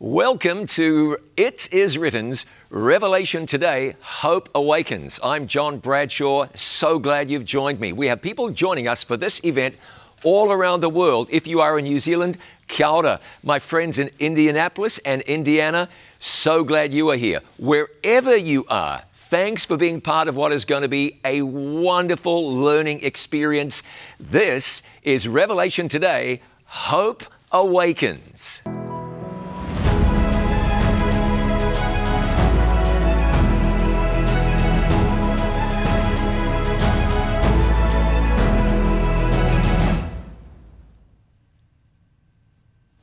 Welcome to It Is Written's Revelation Today Hope Awakens. I'm John Bradshaw. So glad you've joined me. We have people joining us for this event all around the world. If you are in New Zealand, kia ora. My friends in Indianapolis and Indiana, so glad you are here. Wherever you are, thanks for being part of what is going to be a wonderful learning experience. This is Revelation Today Hope Awakens.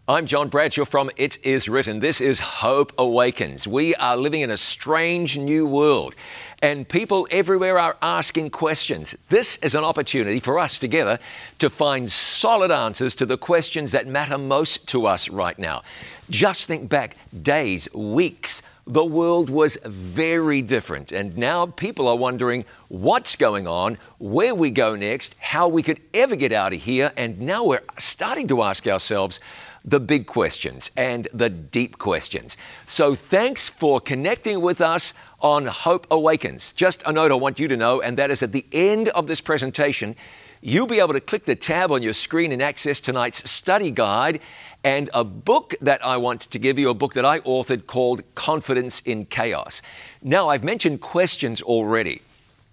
I'm John Bradshaw from It Is Written. This is Hope Awakens. We are living in a strange new world, and people everywhere are asking questions. This is an opportunity for us together to find solid answers to the questions that matter most to us right now. Just think back days, weeks, the world was very different. And now people are wondering what's going on, where we go next, how we could ever get out of here. And now we're starting to ask ourselves, the big questions and the deep questions. So thanks for connecting with us on Hope Awakens. Just a note I want you to know, and that is at the end of this presentation, you'll be able to click the tab on your screen and access tonight's study guide and a book that I want to give you, a book that I authored called Confidence in Chaos. Now, I've mentioned questions already.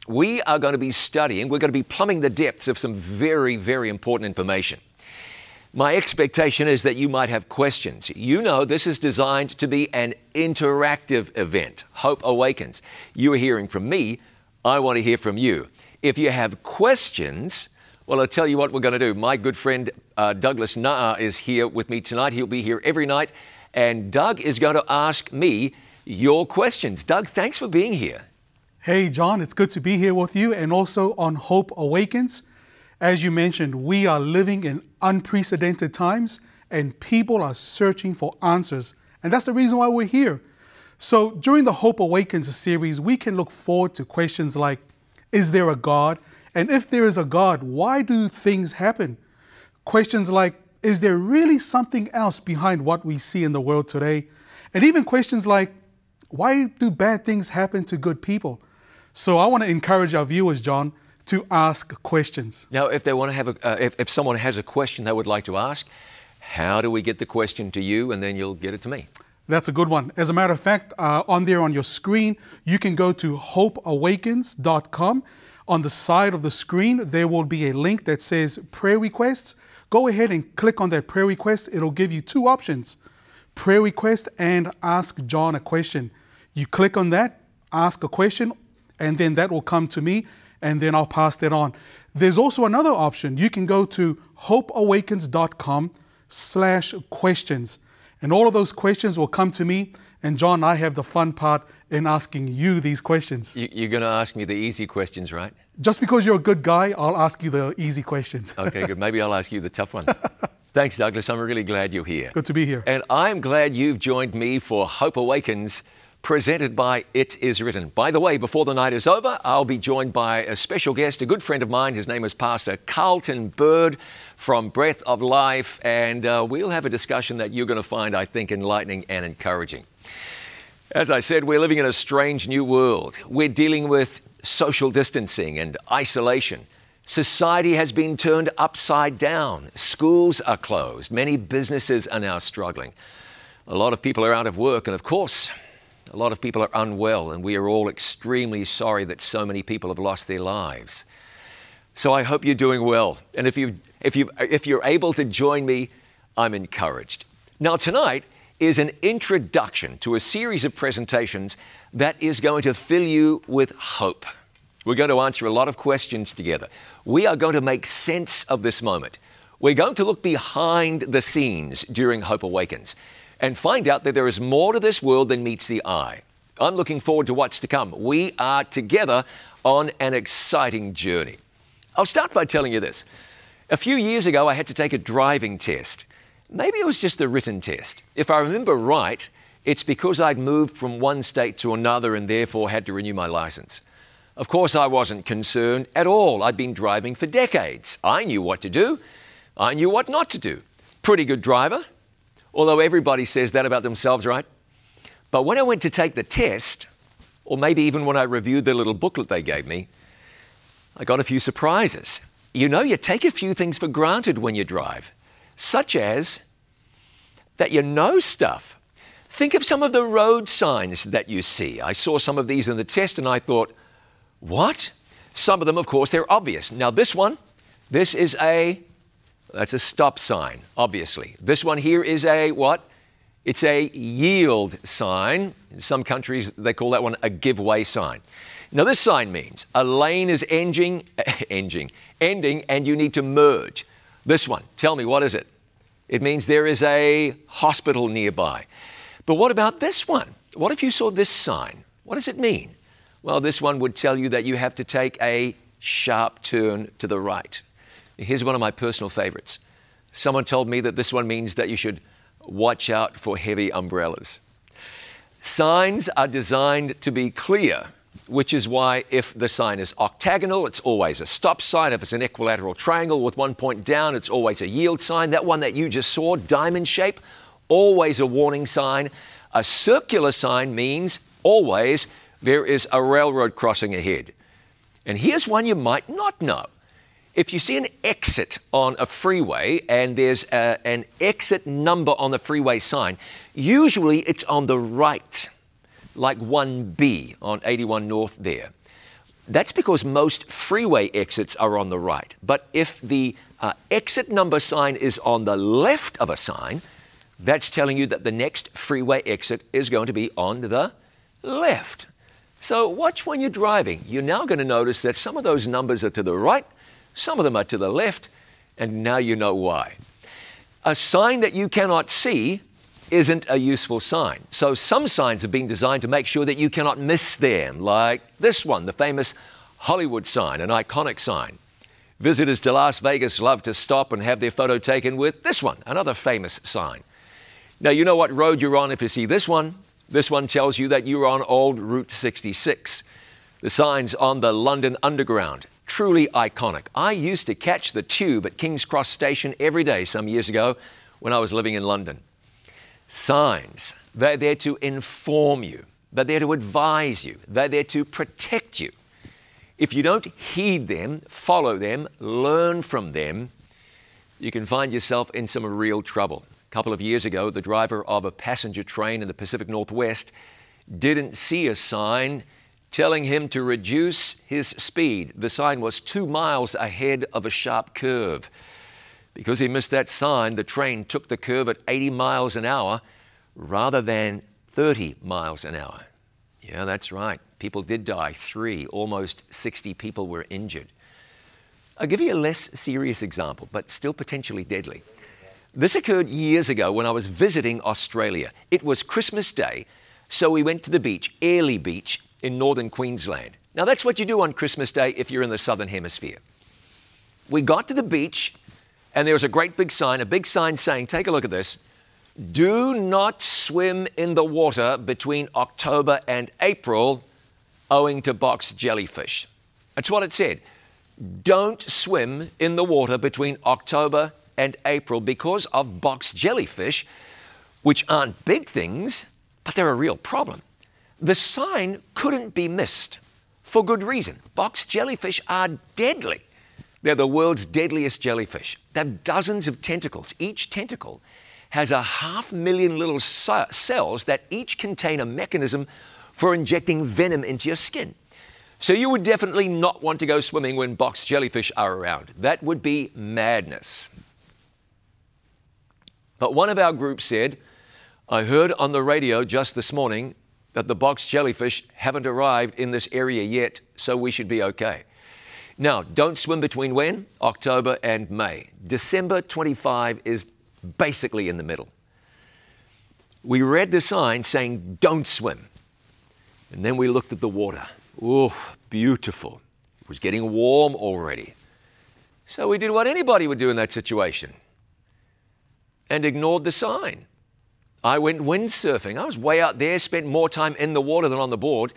We are going to be studying, we're going to be plumbing the depths of some very, very important information. My expectation is that you might have questions. You know, this is designed to be an interactive event. Hope Awakens. You are hearing from me. I want to hear from you. If you have questions, well, I'll tell you what we're going to do. My good friend uh, Douglas Na'a is here with me tonight. He'll be here every night. And Doug is going to ask me your questions. Doug, thanks for being here. Hey, John, it's good to be here with you and also on Hope Awakens. As you mentioned, we are living in unprecedented times and people are searching for answers. And that's the reason why we're here. So during the Hope Awakens series, we can look forward to questions like Is there a God? And if there is a God, why do things happen? Questions like Is there really something else behind what we see in the world today? And even questions like Why do bad things happen to good people? So I want to encourage our viewers, John, to ask questions. Now, if they want to have a, uh, if, if someone has a question they would like to ask, how do we get the question to you and then you'll get it to me? That's a good one. As a matter of fact, uh, on there on your screen, you can go to hopeawakens.com. On the side of the screen, there will be a link that says prayer requests. Go ahead and click on that prayer request. It'll give you two options prayer request and ask John a question. You click on that, ask a question, and then that will come to me and then I'll pass that on. There's also another option. You can go to hopeawakens.com slash questions. And all of those questions will come to me. And John, I have the fun part in asking you these questions. You're going to ask me the easy questions, right? Just because you're a good guy, I'll ask you the easy questions. okay, good. Maybe I'll ask you the tough one. Thanks, Douglas. I'm really glad you're here. Good to be here. And I'm glad you've joined me for Hope Awakens presented by It Is Written. By the way, before the night is over, I'll be joined by a special guest, a good friend of mine. His name is Pastor Carlton Byrd from Breath of Life, and uh, we'll have a discussion that you're going to find, I think, enlightening and encouraging. As I said, we're living in a strange new world. We're dealing with social distancing and isolation. Society has been turned upside down. Schools are closed. Many businesses are now struggling. A lot of people are out of work, and of course, a lot of people are unwell, and we are all extremely sorry that so many people have lost their lives. So I hope you're doing well. And if, you if, you if you're able to join me, I'm encouraged. Now, tonight is an introduction to a series of presentations that is going to fill you with hope. We're going to answer a lot of questions together. We are going to make sense of this moment. We're going to look behind the scenes during Hope Awakens and find out that there is more to this world than meets the eye. I'm looking forward to what's to come. We are together on an exciting journey. I'll start by telling you this. A few years ago, I had to take a driving test. Maybe it was just a written test. If I remember right, it's because I'd moved from one state to another and therefore had to renew my license. Of course, I wasn't concerned at all. I'd been driving for decades. I knew what to do, I knew what not to do. Pretty good driver, Although everybody says that about themselves, right? But when I went to take the test, or maybe even when I reviewed the little booklet they gave me, I got a few surprises. You know, you take a few things for granted when you drive, such as that you know stuff. Think of some of the road signs that you see. I saw some of these in the test and I thought, what? Some of them, of course, they're obvious. Now, this one, this is a, that's a stop sign, obviously. This one here is a what? It's a yield sign. In some countries, they call that one a giveaway sign. Now, this sign means a lane is ending, ending, ending, and you need to merge. This one, tell me, what is it? It means there is a hospital nearby. But what about this one? What if you saw this sign? What does it mean? Well, this one would tell you that you have to take a sharp turn to the right. Here's one of my personal favorites. Someone told me that this one means that you should watch out for heavy umbrellas. Signs are designed to be clear, which is why if the sign is octagonal, it's always a stop sign. If it's an equilateral triangle with one point down, it's always a yield sign. That one that you just saw, diamond shape, always a warning sign. A circular sign means always there is a railroad crossing ahead. And here's one you might not know. If you see an exit on a freeway and there's a, an exit number on the freeway sign, usually it's on the right, like 1B on 81 North there. That's because most freeway exits are on the right. But if the uh, exit number sign is on the left of a sign, that's telling you that the next freeway exit is going to be on the left. So watch when you're driving. You're now going to notice that some of those numbers are to the right, some of them are to the left, and now you know why. A sign that you cannot see isn't a useful sign. So some signs have been designed to make sure that you cannot miss them, like this one, the famous Hollywood sign, an iconic sign. Visitors to Las Vegas love to stop and have their photo taken with this one, another famous sign. Now, you know what road you're on if you see this one. This one tells you that you're on old Route 66. The sign's on the London Underground. Truly iconic. I used to catch the tube at King's Cross Station every day some years ago when I was living in London. Signs, they're there to inform you, they're there to advise you, they're there to protect you. If you don't heed them, follow them, learn from them, you can find yourself in some real trouble A couple of years ago, the driver of a passenger train in the Pacific Northwest didn't see a sign telling him to reduce his speed. The sign was two miles ahead of a sharp curve. Because he missed that sign, the train took the curve at 80 miles an hour rather than 30 miles an hour. Yeah, that's right. People did die. Three, almost 60 people were injured. I'll give you a less serious example, but still potentially deadly. This occurred years ago when I was visiting Australia. It was Christmas Day, so we went to the beach, Airlie Beach, in northern Queensland. Now, that's what you do on Christmas Day if you're in the southern hemisphere. We got to the beach, and there was a great big sign, a big sign saying, Take a look at this. Do not swim in the water between October and April owing to box jellyfish. That's what it said. Don't swim in the water between October and April because of box jellyfish, which aren't big things, but they're a real problem. The sign couldn't be missed for good reason. Box jellyfish are deadly. They're the world's deadliest jellyfish. They have dozens of tentacles. Each tentacle has a half million little cells that each contain a mechanism for injecting venom into your skin. So you would definitely not want to go swimming when box jellyfish are around. That would be madness. But one of our group said, I heard on the radio just this morning that the box jellyfish haven't arrived in this area yet, so we should be okay. Now, don't swim between when? October and May. December 25 is basically in the middle. We read the sign saying, don't swim. And then we looked at the water. Oh, beautiful. It was getting warm already. So we did what anybody would do in that situation and ignored the sign. I went windsurfing. I was way out there, spent more time in the water than on the board.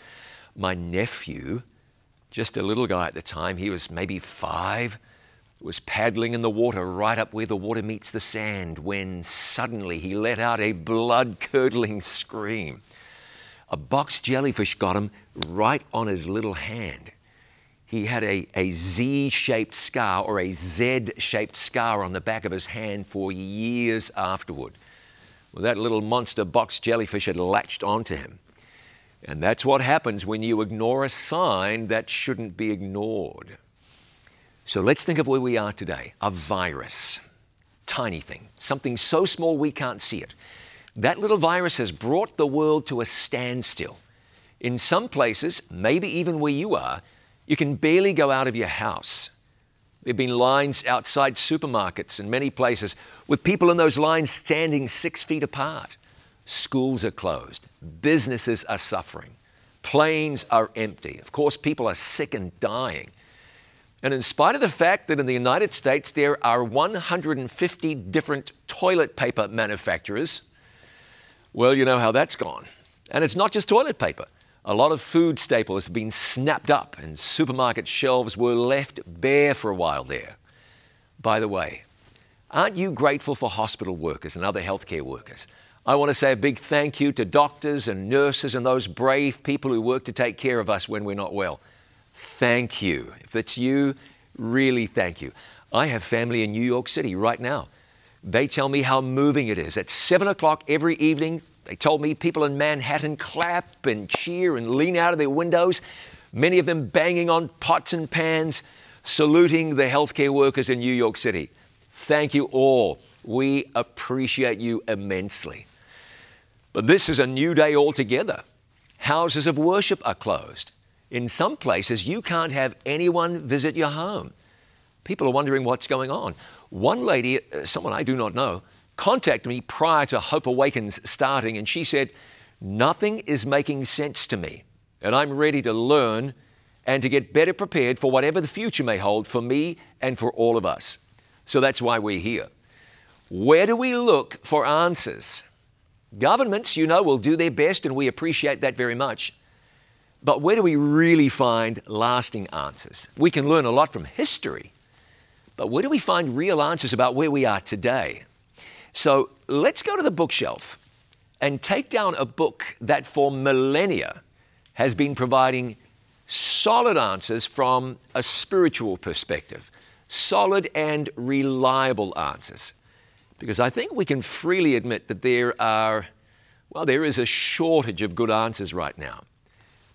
My nephew, just a little guy at the time, he was maybe five, was paddling in the water right up where the water meets the sand when suddenly he let out a blood curdling scream. A box jellyfish got him right on his little hand. He had a, a Z shaped scar or a Z shaped scar on the back of his hand for years afterward. Well, that little monster box jellyfish had latched onto him. And that's what happens when you ignore a sign that shouldn't be ignored. So let's think of where we are today a virus, tiny thing, something so small we can't see it. That little virus has brought the world to a standstill. In some places, maybe even where you are, you can barely go out of your house. There have been lines outside supermarkets in many places with people in those lines standing six feet apart. Schools are closed. Businesses are suffering. Planes are empty. Of course, people are sick and dying. And in spite of the fact that in the United States there are 150 different toilet paper manufacturers, well, you know how that's gone. And it's not just toilet paper. A lot of food staples have been snapped up, and supermarket shelves were left bare for a while there. By the way, aren't you grateful for hospital workers and other healthcare workers? I want to say a big thank you to doctors and nurses and those brave people who work to take care of us when we're not well. Thank you. If that's you, really thank you. I have family in New York City right now. They tell me how moving it is. At 7 o'clock every evening, they told me people in Manhattan clap and cheer and lean out of their windows, many of them banging on pots and pans, saluting the healthcare workers in New York City. Thank you all. We appreciate you immensely. But this is a new day altogether. Houses of worship are closed. In some places, you can't have anyone visit your home. People are wondering what's going on. One lady, uh, someone I do not know, contacted me prior to Hope Awakens starting, and she said, Nothing is making sense to me, and I'm ready to learn and to get better prepared for whatever the future may hold for me and for all of us. So that's why we're here. Where do we look for answers? Governments, you know, will do their best, and we appreciate that very much. But where do we really find lasting answers? We can learn a lot from history, but where do we find real answers about where we are today? So let's go to the bookshelf and take down a book that for millennia has been providing solid answers from a spiritual perspective, solid and reliable answers. Because I think we can freely admit that there are, well, there is a shortage of good answers right now.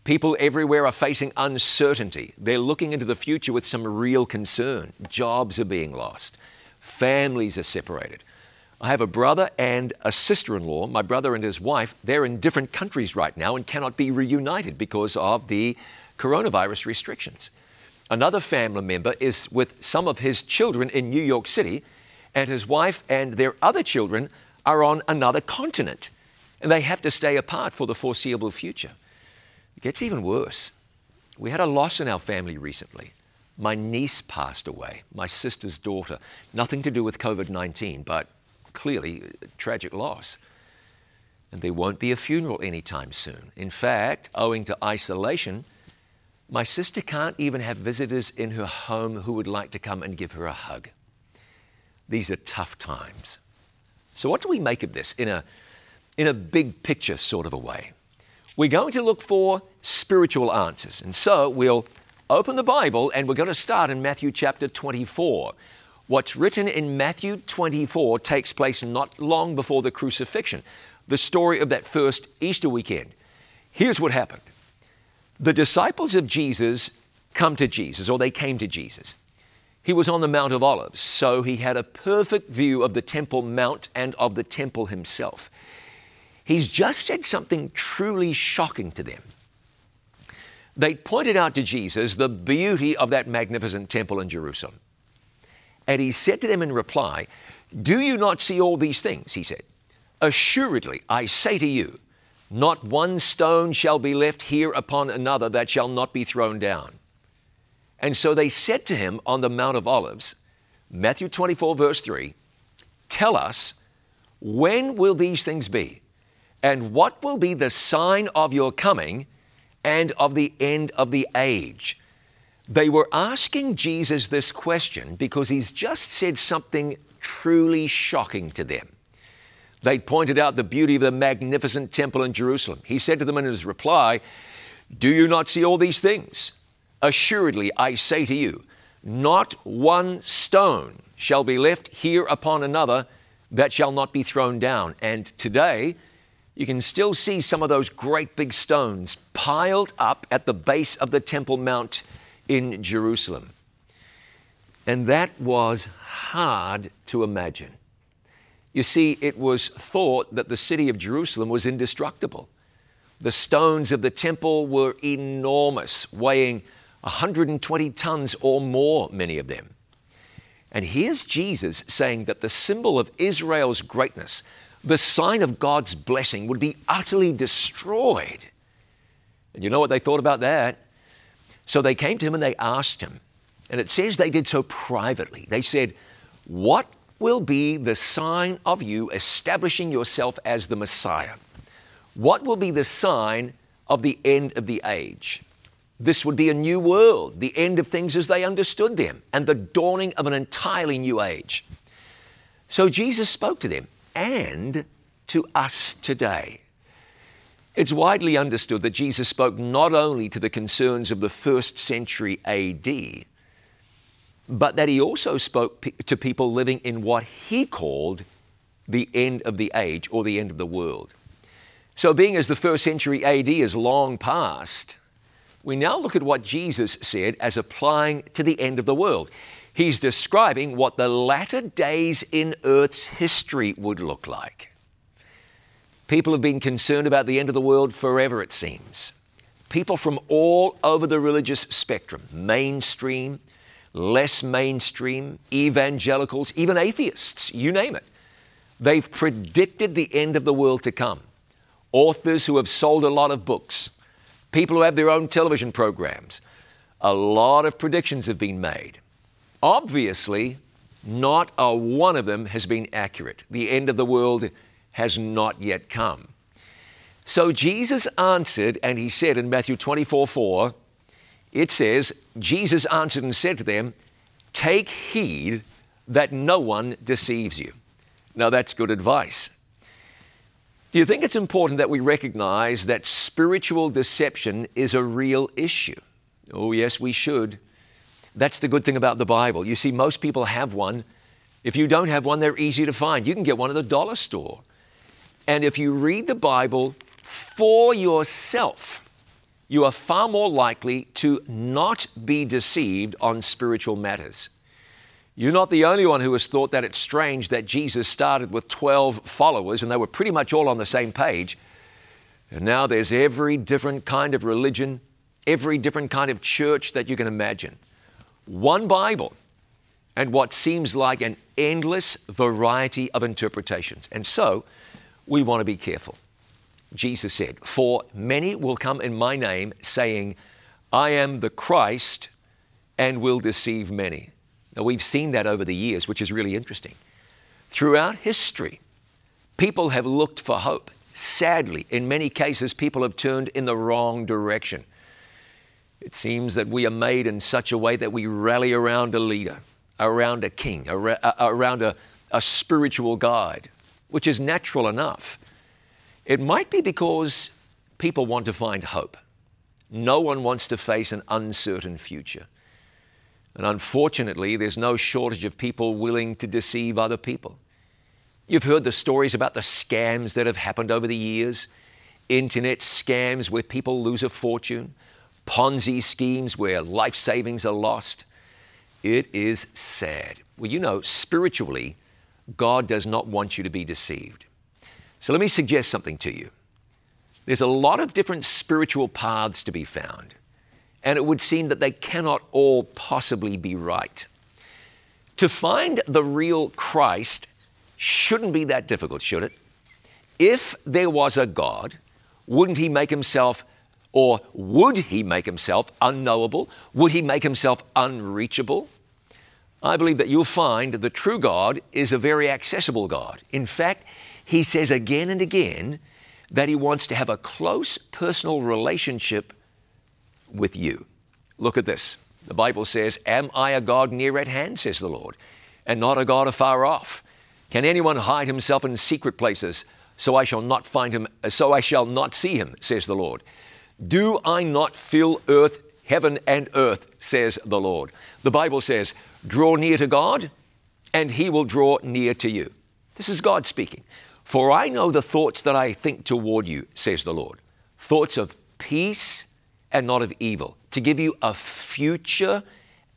People everywhere are facing uncertainty. They're looking into the future with some real concern. Jobs are being lost, families are separated. I have a brother and a sister in law. My brother and his wife, they're in different countries right now and cannot be reunited because of the coronavirus restrictions. Another family member is with some of his children in New York City and his wife and their other children are on another continent, and they have to stay apart for the foreseeable future. It gets even worse. We had a loss in our family recently. My niece passed away, my sister's daughter. Nothing to do with COVID 19, but clearly tragic loss. And there won't be a funeral anytime soon. In fact, owing to isolation, my sister can't even have visitors in her home who would like to come and give her a hug. These are tough times. So, what do we make of this in a, in a big picture sort of a way? We're going to look for spiritual answers. And so we'll open the Bible and we're going to start in Matthew chapter 24. What's written in Matthew 24 takes place not long before the crucifixion, the story of that first Easter weekend. Here's what happened the disciples of Jesus come to Jesus, or they came to Jesus. He was on the Mount of Olives, so he had a perfect view of the Temple Mount and of the temple himself. He's just said something truly shocking to them. They pointed out to Jesus the beauty of that magnificent temple in Jerusalem. And he said to them in reply, Do you not see all these things? He said, Assuredly, I say to you, not one stone shall be left here upon another that shall not be thrown down. And so they said to him on the Mount of Olives, Matthew 24, verse 3, Tell us, when will these things be? And what will be the sign of your coming and of the end of the age? They were asking Jesus this question because he's just said something truly shocking to them. They pointed out the beauty of the magnificent temple in Jerusalem. He said to them in his reply, Do you not see all these things? Assuredly, I say to you, not one stone shall be left here upon another that shall not be thrown down. And today, you can still see some of those great big stones piled up at the base of the Temple Mount in Jerusalem. And that was hard to imagine. You see, it was thought that the city of Jerusalem was indestructible. The stones of the temple were enormous, weighing 120 tons or more, many of them. And here's Jesus saying that the symbol of Israel's greatness, the sign of God's blessing, would be utterly destroyed. And you know what they thought about that? So they came to him and they asked him. And it says they did so privately. They said, What will be the sign of you establishing yourself as the Messiah? What will be the sign of the end of the age? This would be a new world, the end of things as they understood them, and the dawning of an entirely new age. So Jesus spoke to them and to us today. It's widely understood that Jesus spoke not only to the concerns of the first century AD, but that he also spoke to people living in what he called the end of the age or the end of the world. So, being as the first century AD is long past, we now look at what Jesus said as applying to the end of the world. He's describing what the latter days in Earth's history would look like. People have been concerned about the end of the world forever, it seems. People from all over the religious spectrum, mainstream, less mainstream, evangelicals, even atheists, you name it. They've predicted the end of the world to come. Authors who have sold a lot of books, people who have their own television programs. A lot of predictions have been made. Obviously, not a one of them has been accurate. The end of the world has not yet come. So Jesus answered, and he said in Matthew 24 4, it says, Jesus answered and said to them, Take heed that no one deceives you. Now, that's good advice. Do you think it's important that we recognize that spiritual deception is a real issue? Oh, yes, we should. That's the good thing about the Bible. You see, most people have one. If you don't have one, they're easy to find. You can get one at the dollar store. And if you read the Bible for yourself, you are far more likely to not be deceived on spiritual matters. You're not the only one who has thought that it's strange that Jesus started with 12 followers and they were pretty much all on the same page. And now there's every different kind of religion, every different kind of church that you can imagine. One Bible and what seems like an endless variety of interpretations. And so we want to be careful. Jesus said, For many will come in my name, saying, I am the Christ, and will deceive many. Now, we've seen that over the years, which is really interesting. Throughout history, people have looked for hope. Sadly, in many cases, people have turned in the wrong direction. It seems that we are made in such a way that we rally around a leader, around a king, around a, a spiritual guide, which is natural enough. It might be because people want to find hope. No one wants to face an uncertain future. And unfortunately, there's no shortage of people willing to deceive other people. You've heard the stories about the scams that have happened over the years internet scams where people lose a fortune, Ponzi schemes where life savings are lost. It is sad. Well, you know, spiritually, God does not want you to be deceived. So let me suggest something to you. There's a lot of different spiritual paths to be found and it would seem that they cannot all possibly be right. To find the real Christ shouldn't be that difficult, should it? If there was a God, wouldn't he make himself, or would he make himself unknowable? Would he make himself unreachable? I believe that you'll find the true God is a very accessible God. In fact, he says again and again that he wants to have a close personal relationship with you. Look at this. The Bible says, Am I a God near at hand, says the Lord, and not a God afar off? Can anyone hide himself in secret places? So I shall not find him, so I shall not see him, says the Lord. Do I not fill earth, heaven and earth, says the Lord. The Bible says, Draw near to God, and he will draw near to you. This is God speaking. For I know the thoughts that I think toward you, says the Lord. Thoughts of peace and not of evil, to give you a future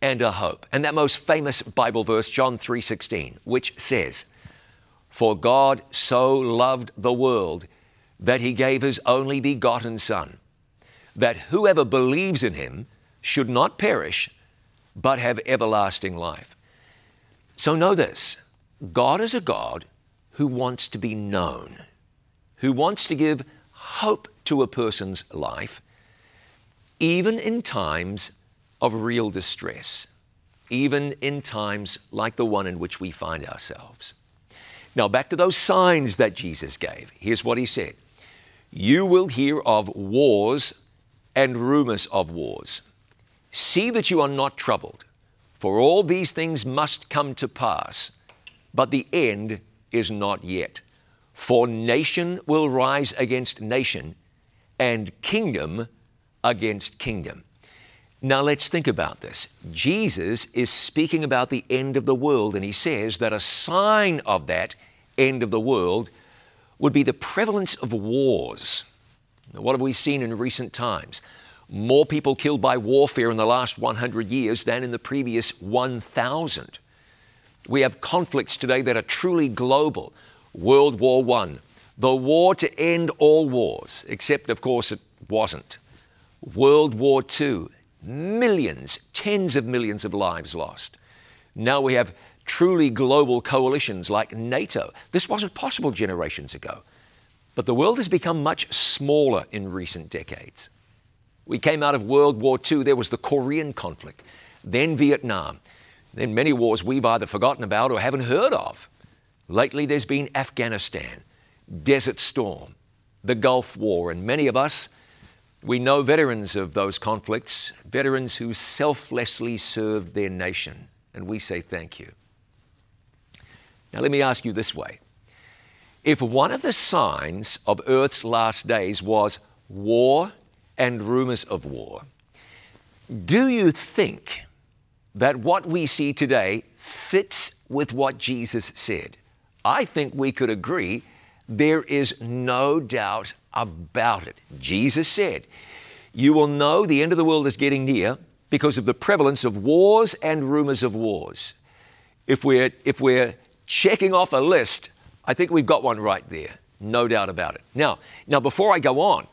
and a hope. And that most famous Bible verse, John 3:16, which says, For God so loved the world that he gave his only begotten Son, that whoever believes in him should not perish, but have everlasting life. So know this God is a God who wants to be known, who wants to give hope to a person's life, even in times of real distress, even in times like the one in which we find ourselves. Now, back to those signs that Jesus gave. Here's what he said You will hear of wars and rumors of wars. See that you are not troubled, for all these things must come to pass, but the end is not yet. For nation will rise against nation, and kingdom against kingdom. Now let's think about this. Jesus is speaking about the end of the world, and he says that a sign of that end of the world would be the prevalence of wars. Now, what have we seen in recent times? More people killed by warfare in the last 100 years than in the previous 1,000. We have conflicts today that are truly global. World War I, the war to end all wars, except, of course, it wasn't. World War II, millions, tens of millions of lives lost. Now we have truly global coalitions like NATO. This wasn't possible generations ago. But the world has become much smaller in recent decades. We came out of World War II, there was the Korean conflict, then Vietnam, then many wars we've either forgotten about or haven't heard of. Lately, there's been Afghanistan, Desert Storm, the Gulf War, and many of us, we know veterans of those conflicts, veterans who selflessly served their nation, and we say thank you. Now, let me ask you this way if one of the signs of Earth's last days was war and rumors of war. Do you think that what we see today fits with what Jesus said? I think we could agree there is no doubt about it. Jesus said, You will know the end of the world is getting near because of the prevalence of wars and rumors of wars. If we're, if we're checking off a list, I think we've got one right there. No doubt about it. Now, now before I go on,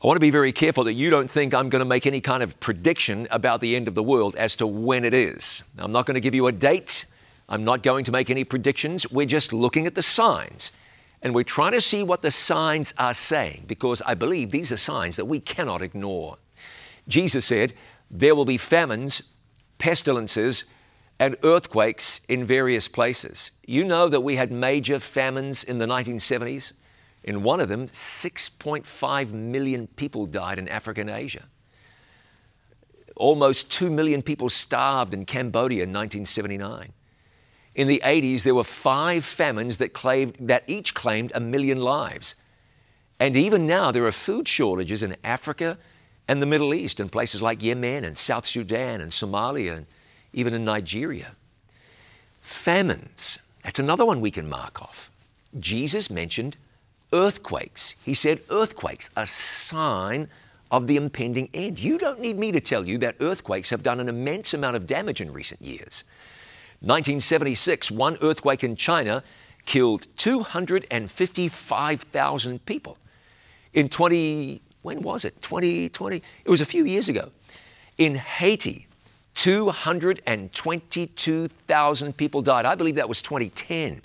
I want to be very careful that you don't think I'm going to make any kind of prediction about the end of the world as to when it is. I'm not going to give you a date. I'm not going to make any predictions. We're just looking at the signs. And we're trying to see what the signs are saying because I believe these are signs that we cannot ignore. Jesus said, There will be famines, pestilences, and earthquakes in various places. You know that we had major famines in the 1970s. In one of them, 6.5 million people died in Africa and Asia. Almost 2 million people starved in Cambodia in 1979. In the 80s, there were five famines that, claimed, that each claimed a million lives. And even now, there are food shortages in Africa and the Middle East, in places like Yemen and South Sudan and Somalia, and even in Nigeria. Famines, that's another one we can mark off. Jesus mentioned earthquakes. He said earthquakes, a sign of the impending end. You don't need me to tell you that earthquakes have done an immense amount of damage in recent years. 1976, one earthquake in China killed 255,000 people. In 20, when was it? 2020? It was a few years ago. In Haiti, 222,000 people died. I believe that was 2010.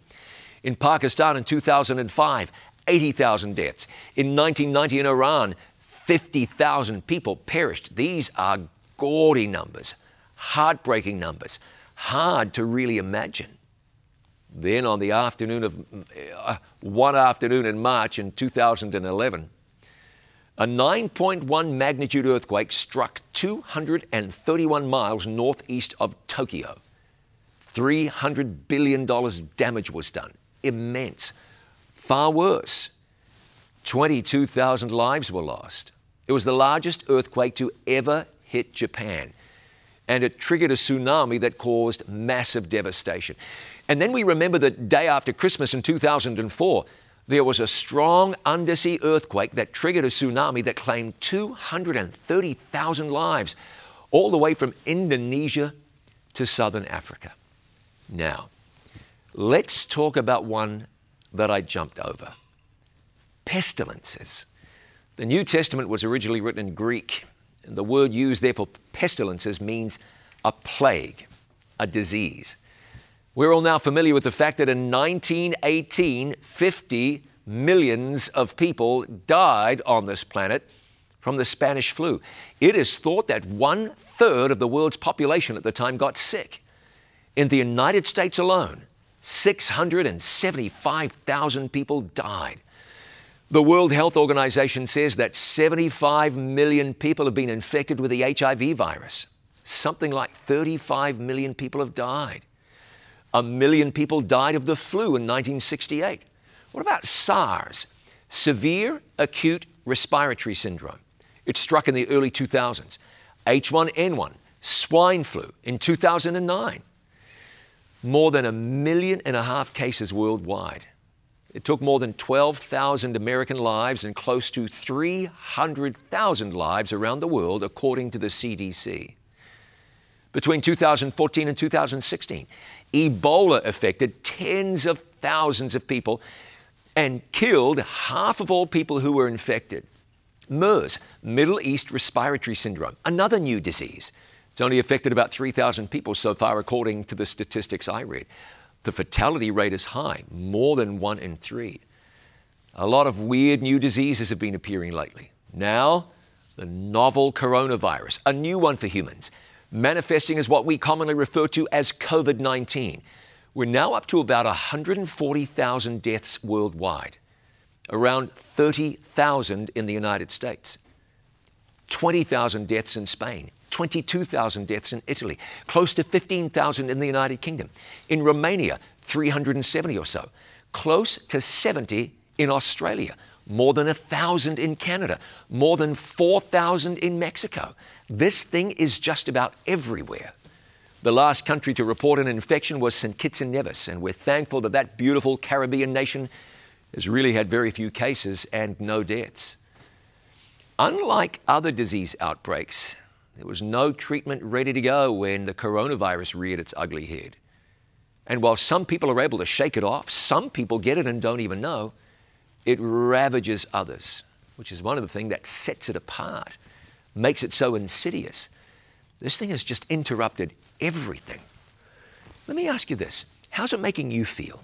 In Pakistan in 2005, 80,000 deaths. In 1990 in Iran, 50,000 people perished. These are gaudy numbers, heartbreaking numbers, hard to really imagine. Then on the afternoon of uh, one afternoon in March in 2011, A 9.1 magnitude earthquake struck 231 miles northeast of Tokyo. $300 billion damage was done. Immense. Far worse, 22,000 lives were lost. It was the largest earthquake to ever hit Japan. And it triggered a tsunami that caused massive devastation. And then we remember the day after Christmas in 2004, there was a strong undersea earthquake that triggered a tsunami that claimed 230,000 lives, all the way from Indonesia to southern Africa. Now, let's talk about one that I jumped over pestilences. The New Testament was originally written in Greek, and the word used there for pestilences means a plague, a disease. We're all now familiar with the fact that in 1918, 50 millions of people died on this planet from the Spanish flu. It is thought that one third of the world's population at the time got sick. In the United States alone, 675,000 people died. The World Health Organization says that 75 million people have been infected with the HIV virus. Something like 35 million people have died. A million people died of the flu in 1968. What about SARS? Severe acute respiratory syndrome. It struck in the early 2000s. H1N1, swine flu in 2009. More than a million and a half cases worldwide. It took more than 12,000 American lives and close to 300,000 lives around the world, according to the CDC. Between 2014 and 2016, Ebola affected tens of thousands of people and killed half of all people who were infected. MERS, Middle East Respiratory Syndrome, another new disease. It's only affected about 3,000 people so far, according to the statistics I read. The fatality rate is high, more than one in three. A lot of weird new diseases have been appearing lately. Now, the novel coronavirus, a new one for humans manifesting as what we commonly refer to as COVID 19. We're now up to about 140,000 deaths worldwide, around 30,000 in the United States, 20,000 deaths in Spain, 22,000 deaths in Italy, close to 15,000 in the United Kingdom. In Romania, 370 or so, close to 70 in Australia, more than 1,000 in Canada, more than 4,000 in Mexico. This thing is just about everywhere. The last country to report an infection was St. Kitts and Nevis, and we're thankful that that beautiful Caribbean nation has really had very few cases and no deaths. Unlike other disease outbreaks, there was no treatment ready to go when the coronavirus reared its ugly head. And while some people are able to shake it off, some people get it and don't even know, it ravages others, which is one of the things that sets it apart, makes it so insidious. This thing has just interrupted everything. Let me ask you this how's it making you feel?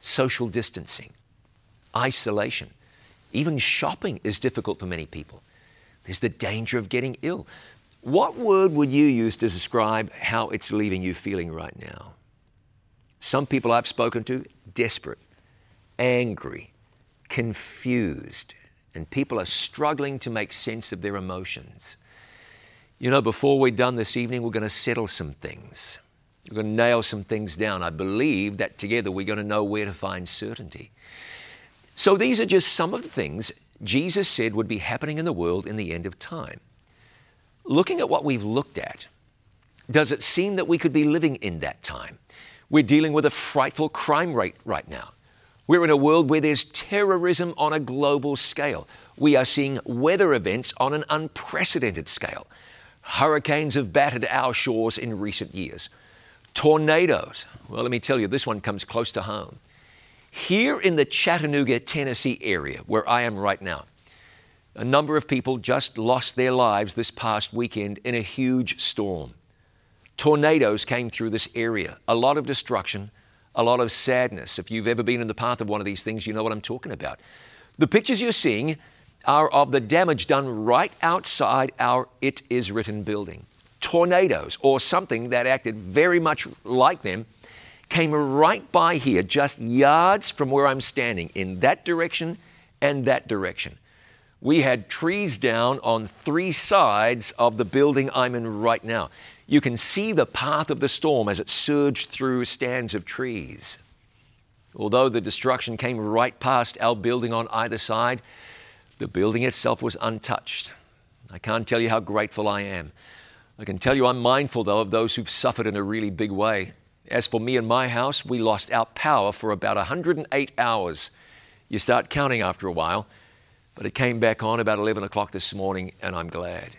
Social distancing, isolation, even shopping is difficult for many people. There's the danger of getting ill. What word would you use to describe how it's leaving you feeling right now? Some people I've spoken to, desperate, angry, confused, and people are struggling to make sense of their emotions. You know, before we're done this evening, we're going to settle some things. We're going to nail some things down. I believe that together we're going to know where to find certainty. So these are just some of the things Jesus said would be happening in the world in the end of time. Looking at what we've looked at, does it seem that we could be living in that time? We're dealing with a frightful crime rate right now. We're in a world where there's terrorism on a global scale. We are seeing weather events on an unprecedented scale. Hurricanes have battered our shores in recent years. Tornadoes. Well, let me tell you, this one comes close to home. Here in the Chattanooga, Tennessee area, where I am right now, a number of people just lost their lives this past weekend in a huge storm. Tornadoes came through this area, a lot of destruction, a lot of sadness. If you've ever been in the path of one of these things, you know what I'm talking about. The pictures you're seeing are of the damage done right outside our It Is Written building. Tornadoes, or something that acted very much like them, came right by here, just yards from where I'm standing, in that direction and that direction. We had trees down on three sides of the building I'm in right now. You can see the path of the storm as it surged through stands of trees. Although the destruction came right past our building on either side, the building itself was untouched. I can't tell you how grateful I am. I can tell you I'm mindful, though, of those who've suffered in a really big way. As for me and my house, we lost our power for about 108 hours. You start counting after a while, but it came back on about 11 o'clock this morning, and I'm glad.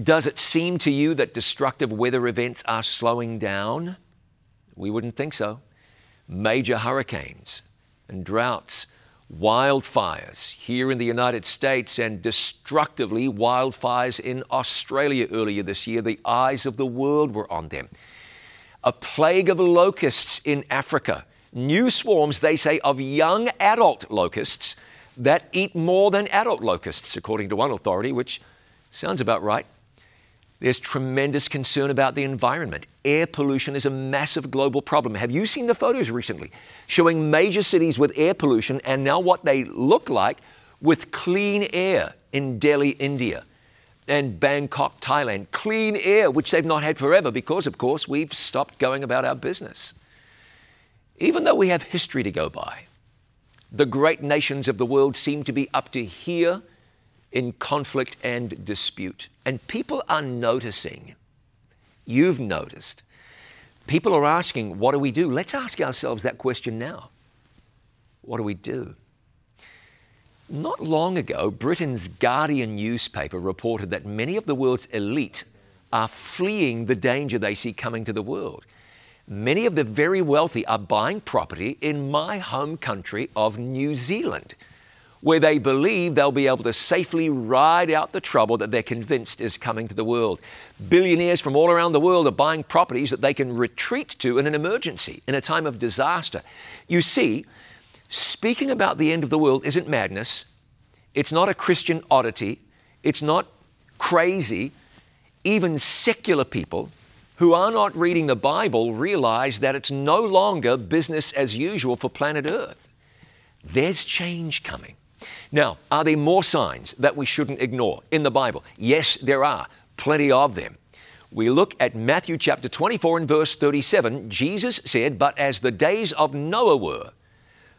Does it seem to you that destructive weather events are slowing down? We wouldn't think so. Major hurricanes and droughts wildfires here in the United States and destructively wildfires in Australia earlier this year. The eyes of the world were on them. A plague of locusts in Africa. New swarms, they say, of young adult locusts that eat more than adult locusts, according to one authority, which sounds about right. There's tremendous concern about the environment. Air pollution is a massive global problem. Have you seen the photos recently showing major cities with air pollution and now what they look like with clean air in Delhi, India? and Bangkok, Thailand. Clean air, which they've not had forever because, of course, we've stopped going about our business. Even though we have history to go by, the great nations of the world seem to be up to here in conflict and dispute. And people are noticing. You've noticed. People are asking, what do we do? Let's ask ourselves that question now. What do we do? Not long ago, Britain's Guardian newspaper reported that many of the world's elite are fleeing the danger they see coming to the world. Many of the very wealthy are buying property in my home country of New Zealand where they believe they'll be able to safely ride out the trouble that they're convinced is coming to the world. Billionaires from all around the world are buying properties that they can retreat to in an emergency, in a time of disaster. You see, speaking about the end of the world isn't madness, it's not a Christian oddity, it's not crazy. Even secular people who are not reading the Bible realize that it's no longer business as usual for planet Earth. There's change coming. Now, are there more signs that we shouldn't ignore in the Bible? Yes, there are, plenty of them. We look at Matthew chapter 24 and verse 37. Jesus said, But as the days of Noah were,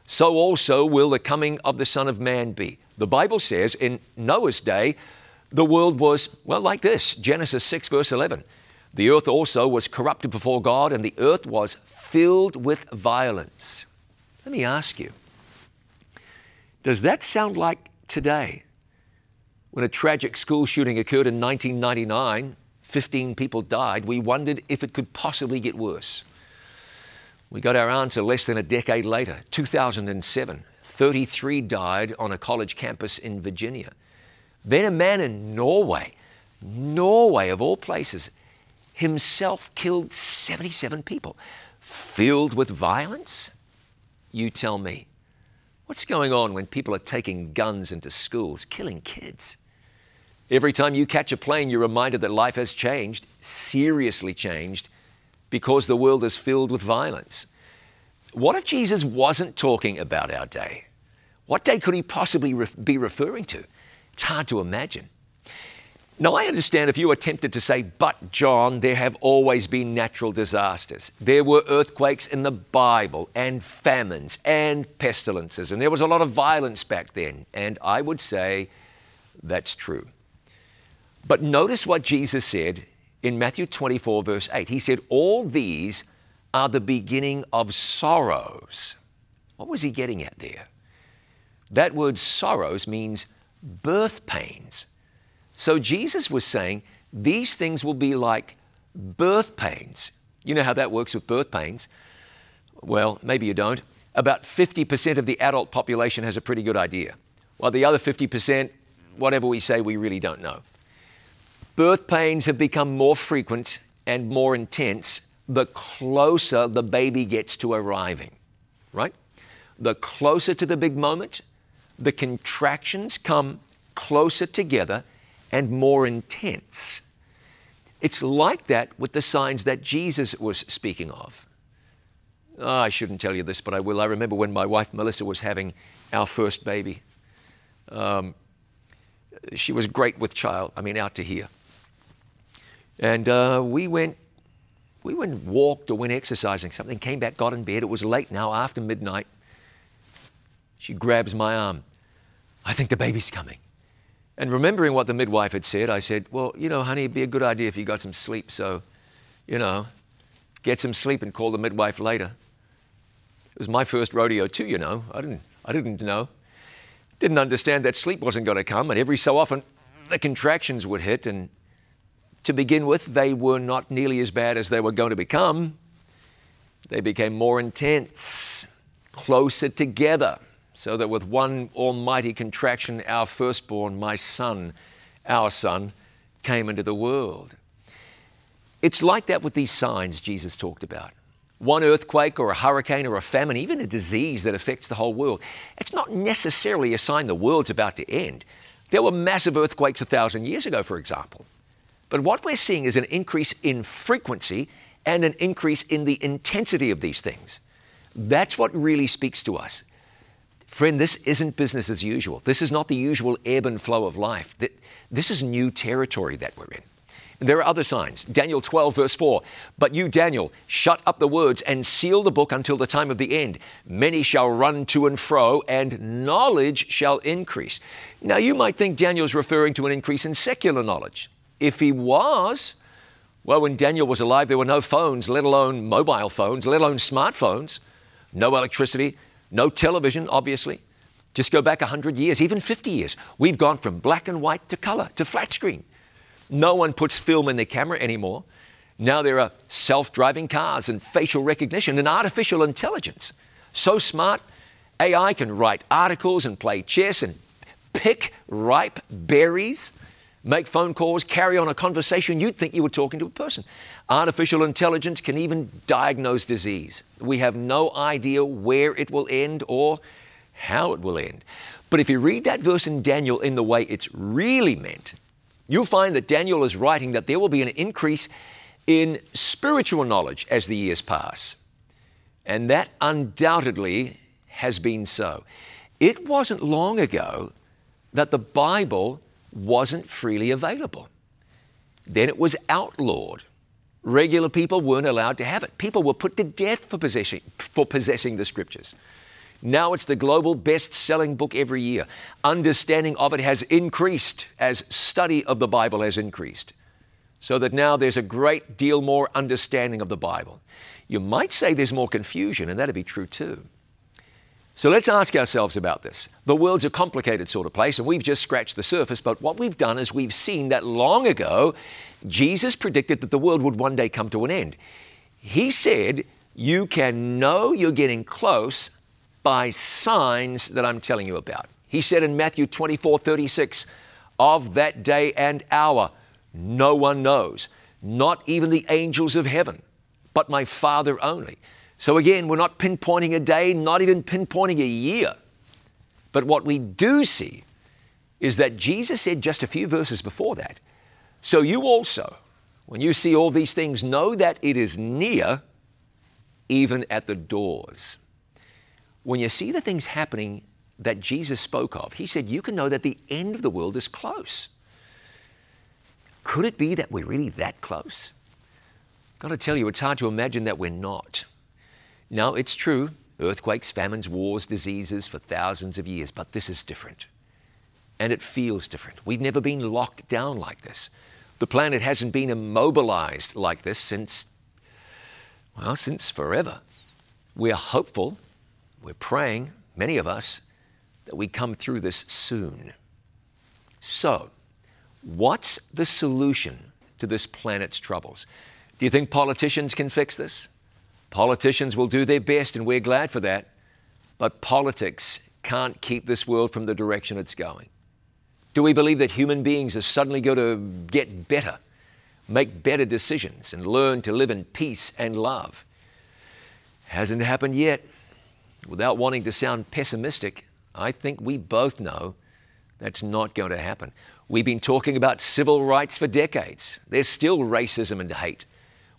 so also will the coming of the Son of Man be. The Bible says in Noah's day, the world was, well, like this Genesis 6, verse 11. The earth also was corrupted before God, and the earth was filled with violence. Let me ask you does that sound like today? When a tragic school shooting occurred in 1999, 15 people died, we wondered if it could possibly get worse. We got our answer less than a decade later, 2007. 33 died on a college campus in Virginia. Then a man in Norway, Norway of all places, himself killed 77 people. Filled with violence? You tell me. What's going on when people are taking guns into schools, killing kids? Every time you catch a plane, you're reminded that life has changed, seriously changed, because the world is filled with violence. What if Jesus wasn't talking about our day? What day could he possibly be referring to? It's hard to imagine. Now, I understand if you are tempted to say, but John, there have always been natural disasters. There were earthquakes in the Bible, and famines, and pestilences, and there was a lot of violence back then. And I would say that's true. But notice what Jesus said in Matthew 24, verse 8. He said, All these are the beginning of sorrows. What was he getting at there? That word sorrows means birth pains so Jesus was saying these things will be like birth pains. You know how that works with birth pains? Well, maybe you don't. About 50% of the adult population has a pretty good idea, while the other 50%, whatever we say, we really don't know. Birth pains have become more frequent and more intense the closer the baby gets to arriving, right? The closer to the big moment, the contractions come closer together and more intense. It's like that with the signs that Jesus was speaking of. Oh, I shouldn't tell you this, but I will. I remember when my wife Melissa was having our first baby. Um, she was great with child, I mean, out to here. And uh, we went, we went and walked or went exercising something, came back, got in bed. It was late now, after midnight. She grabs my arm. I think the baby's coming. And remembering what the midwife had said, I said, Well, you know, honey, it'd be a good idea if you got some sleep. So, you know, get some sleep and call the midwife later. It was my first rodeo, too, you know. I didn't, I didn't know. Didn't understand that sleep wasn't going to come. And every so often, the contractions would hit. And to begin with, they were not nearly as bad as they were going to become. They became more intense, closer together so that with one almighty contraction, our firstborn, my son, our son, came into the world. It's like that with these signs Jesus talked about. One earthquake or a hurricane or a famine, even a disease that affects the whole world, it's not necessarily a sign the world's about to end. There were massive earthquakes a thousand years ago, for example. But what we're seeing is an increase in frequency and an increase in the intensity of these things. That's what really speaks to us. Friend, this isn't business as usual. This is not the usual ebb and flow of life. This is new territory that we're in. There are other signs. Daniel 12, verse 4. But you, Daniel, shut up the words and seal the book until the time of the end. Many shall run to and fro, and knowledge shall increase. Now, you might think Daniel's referring to an increase in secular knowledge. If he was, well, when Daniel was alive, there were no phones, let alone mobile phones, let alone smartphones, no electricity, no television, obviously. Just go back 100 years, even 50 years. We've gone from black and white to color to flat screen. No one puts film in their camera anymore. Now there are self driving cars and facial recognition and artificial intelligence. So smart, AI can write articles and play chess and pick ripe berries, make phone calls, carry on a conversation. You'd think you were talking to a person. Artificial intelligence can even diagnose disease. We have no idea where it will end or how it will end. But if you read that verse in Daniel in the way it's really meant, you'll find that Daniel is writing that there will be an increase in spiritual knowledge as the years pass. And that undoubtedly has been so. It wasn't long ago that the Bible wasn't freely available. Then it was outlawed. Regular people weren't allowed to have it. People were put to death for possessing, for possessing the scriptures. Now it's the global best selling book every year. Understanding of it has increased as study of the Bible has increased. So that now there's a great deal more understanding of the Bible. You might say there's more confusion, and that'd be true too. So let's ask ourselves about this. The world's a complicated sort of place, and we've just scratched the surface, but what we've done is we've seen that long ago, Jesus predicted that the world would one day come to an end. He said, You can know you're getting close by signs that I'm telling you about. He said in Matthew 24 36, Of that day and hour, no one knows, not even the angels of heaven, but my Father only. So again, we're not pinpointing a day, not even pinpointing a year. But what we do see is that Jesus said just a few verses before that, So you also, when you see all these things, know that it is near, even at the doors when you see the things happening that Jesus spoke of, he said, you can know that the end of the world is close. Could it be that we're really that close? I've Got to tell you, it's hard to imagine that we're not. Now, it's true earthquakes, famines, wars, diseases for thousands of years, but this is different. And it feels different. We've never been locked down like this. The planet hasn't been immobilized like this since, well, since forever. We're hopeful we're praying, many of us, that we come through this soon. So, what's the solution to this planet's troubles? Do you think politicians can fix this? Politicians will do their best, and we're glad for that. But politics can't keep this world from the direction it's going. Do we believe that human beings are suddenly going to get better, make better decisions, and learn to live in peace and love? Hasn't happened yet. Without wanting to sound pessimistic, I think we both know that's not going to happen. We've been talking about civil rights for decades. There's still racism and hate.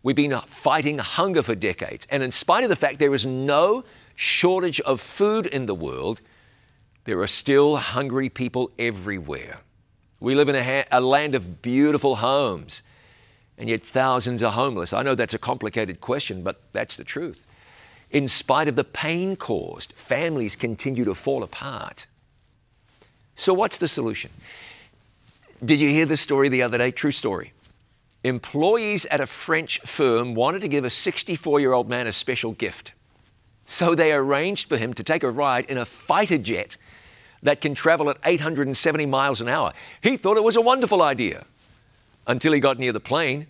We've been fighting hunger for decades. And in spite of the fact there is no shortage of food in the world, there are still hungry people everywhere. We live in a, ha- a land of beautiful homes, and yet thousands are homeless. I know that's a complicated question, but that's the truth. In spite of the pain caused, families continue to fall apart. So, what's the solution? Did you hear the story the other day? True story. Employees at a French firm wanted to give a 64 year old man a special gift. So they arranged for him to take a ride in a fighter jet that can travel at 870 miles an hour. He thought it was a wonderful idea until he got near the plane.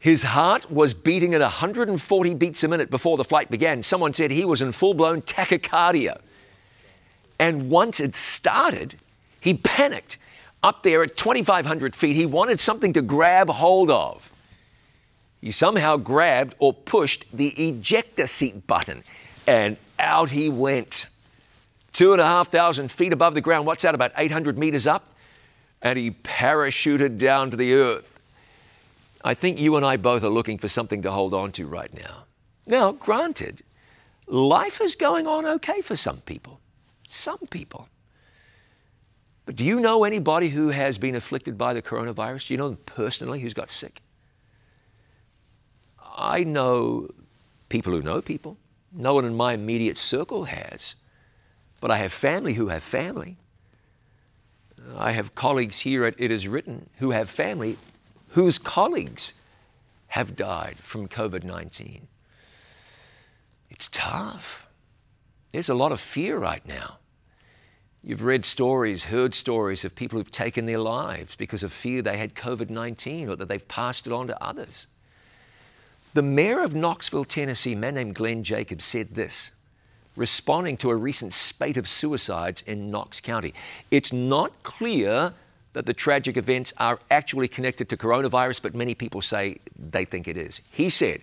His heart was beating at 140 beats a minute before the flight began. Someone said he was in full blown tachycardia. And once it started, he panicked. Up there at 2,500 feet, he wanted something to grab hold of. He somehow grabbed or pushed the ejector seat button, and out he went. Two and a half thousand feet above the ground. What's that, about 800 meters up? And he parachuted down to the earth. I think you and I both are looking for something to hold on to right now. Now, granted, life is going on okay for some people. Some people. But do you know anybody who has been afflicted by the coronavirus? Do you know them personally who's got sick? I know people who know people. No one in my immediate circle has. But I have family who have family. I have colleagues here at It Is Written who have family whose colleagues have died from COVID 19. It's tough. There's a lot of fear right now. You've read stories, heard stories of people who've taken their lives because of fear they had COVID 19 or that they've passed it on to others. The mayor of Knoxville, Tennessee, a man named Glenn Jacobs, said this responding to a recent spate of suicides in Knox County. It's not clear that the tragic events are actually connected to coronavirus, but many people say they think it is. He said,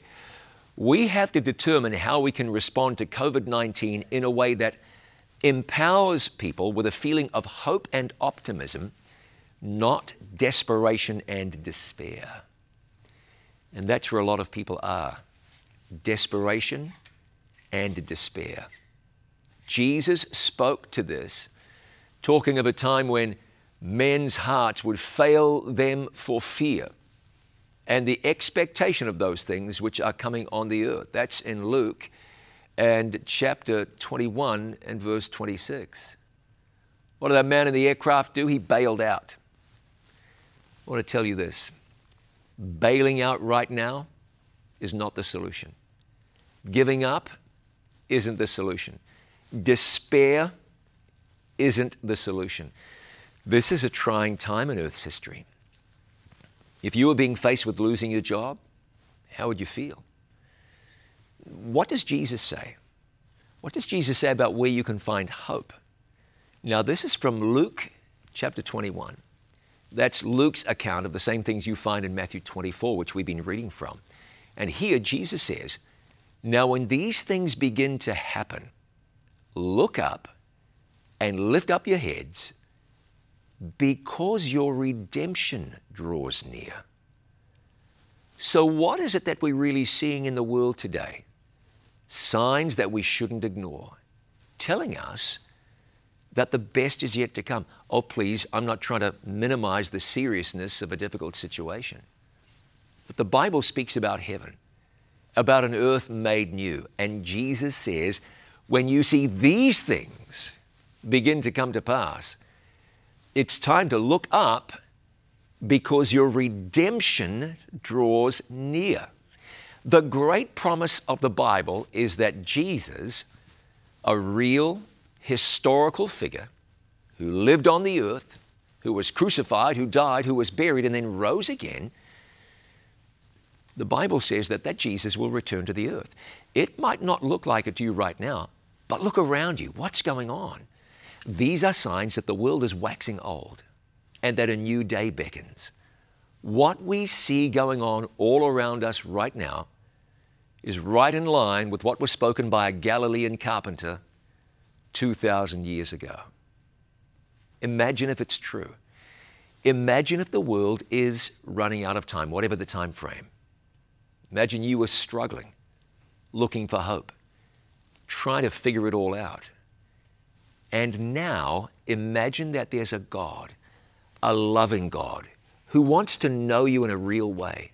We have to determine how we can respond to COVID 19 in a way that empowers people with a feeling of hope and optimism, not desperation and despair. And that's where a lot of people are desperation and despair. Jesus spoke to this, talking of a time when men's hearts would fail them for fear and the expectation of those things which are coming on the earth. That's in Luke and chapter 21 and verse 26. What did that man in the aircraft do? He bailed out. I want to tell you this bailing out right now is not the solution. Giving up isn't the solution. Despair isn't the solution. This is a trying time in Earth's history. If you were being faced with losing your job, how would you feel? What does Jesus say? What does Jesus say about where you can find hope? Now, this is from Luke chapter 21. That's Luke's account of the same things you find in Matthew 24, which we've been reading from. And here Jesus says, Now when these things begin to happen, look up and lift up your heads because your redemption draws near. So, what is it that we're really seeing in the world today? Signs that we shouldn't ignore, telling us that the best is yet to come. Oh, please, I'm not trying to minimize the seriousness of a difficult situation. But the Bible speaks about heaven, about an earth made new. And Jesus says, when you see these things begin to come to pass, it's time to look up because your redemption draws near. The great promise of the Bible is that Jesus, a real historical figure who lived on the earth, who was crucified, who died, who was buried, and then rose again, the Bible says that that Jesus will return to the earth. It might not look like it to you right now, but look around you. What's going on? These are signs that the world is waxing old and that a new day beckons. What we see going on all around us right now is right in line with what was spoken by a Galilean carpenter 2,000 years ago. Imagine if it's true. Imagine if the world is running out of time, whatever the time frame. Imagine you were struggling, looking for hope, trying to figure it all out. And now imagine that there's a God, a loving God who wants to know you in a real way.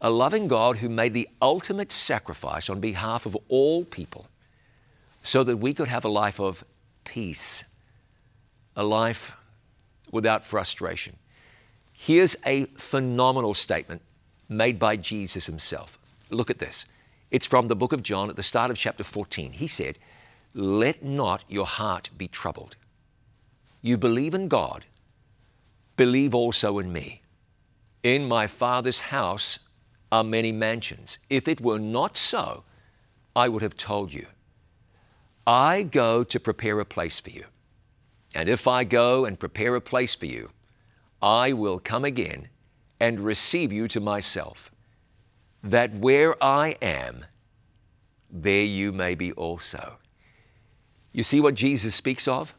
A loving God who made the ultimate sacrifice on behalf of all people so that we could have a life of peace, a life without frustration. Here's a phenomenal statement made by Jesus himself. Look at this. It's from the book of John at the start of chapter 14. He said, Let not your heart be troubled. You believe in God, believe also in me. In my Father's house are many mansions. If it were not so, I would have told you. I go to prepare a place for you. And if I go and prepare a place for you, I will come again and receive you to myself, that where I am, there you may be also. You see what Jesus speaks of?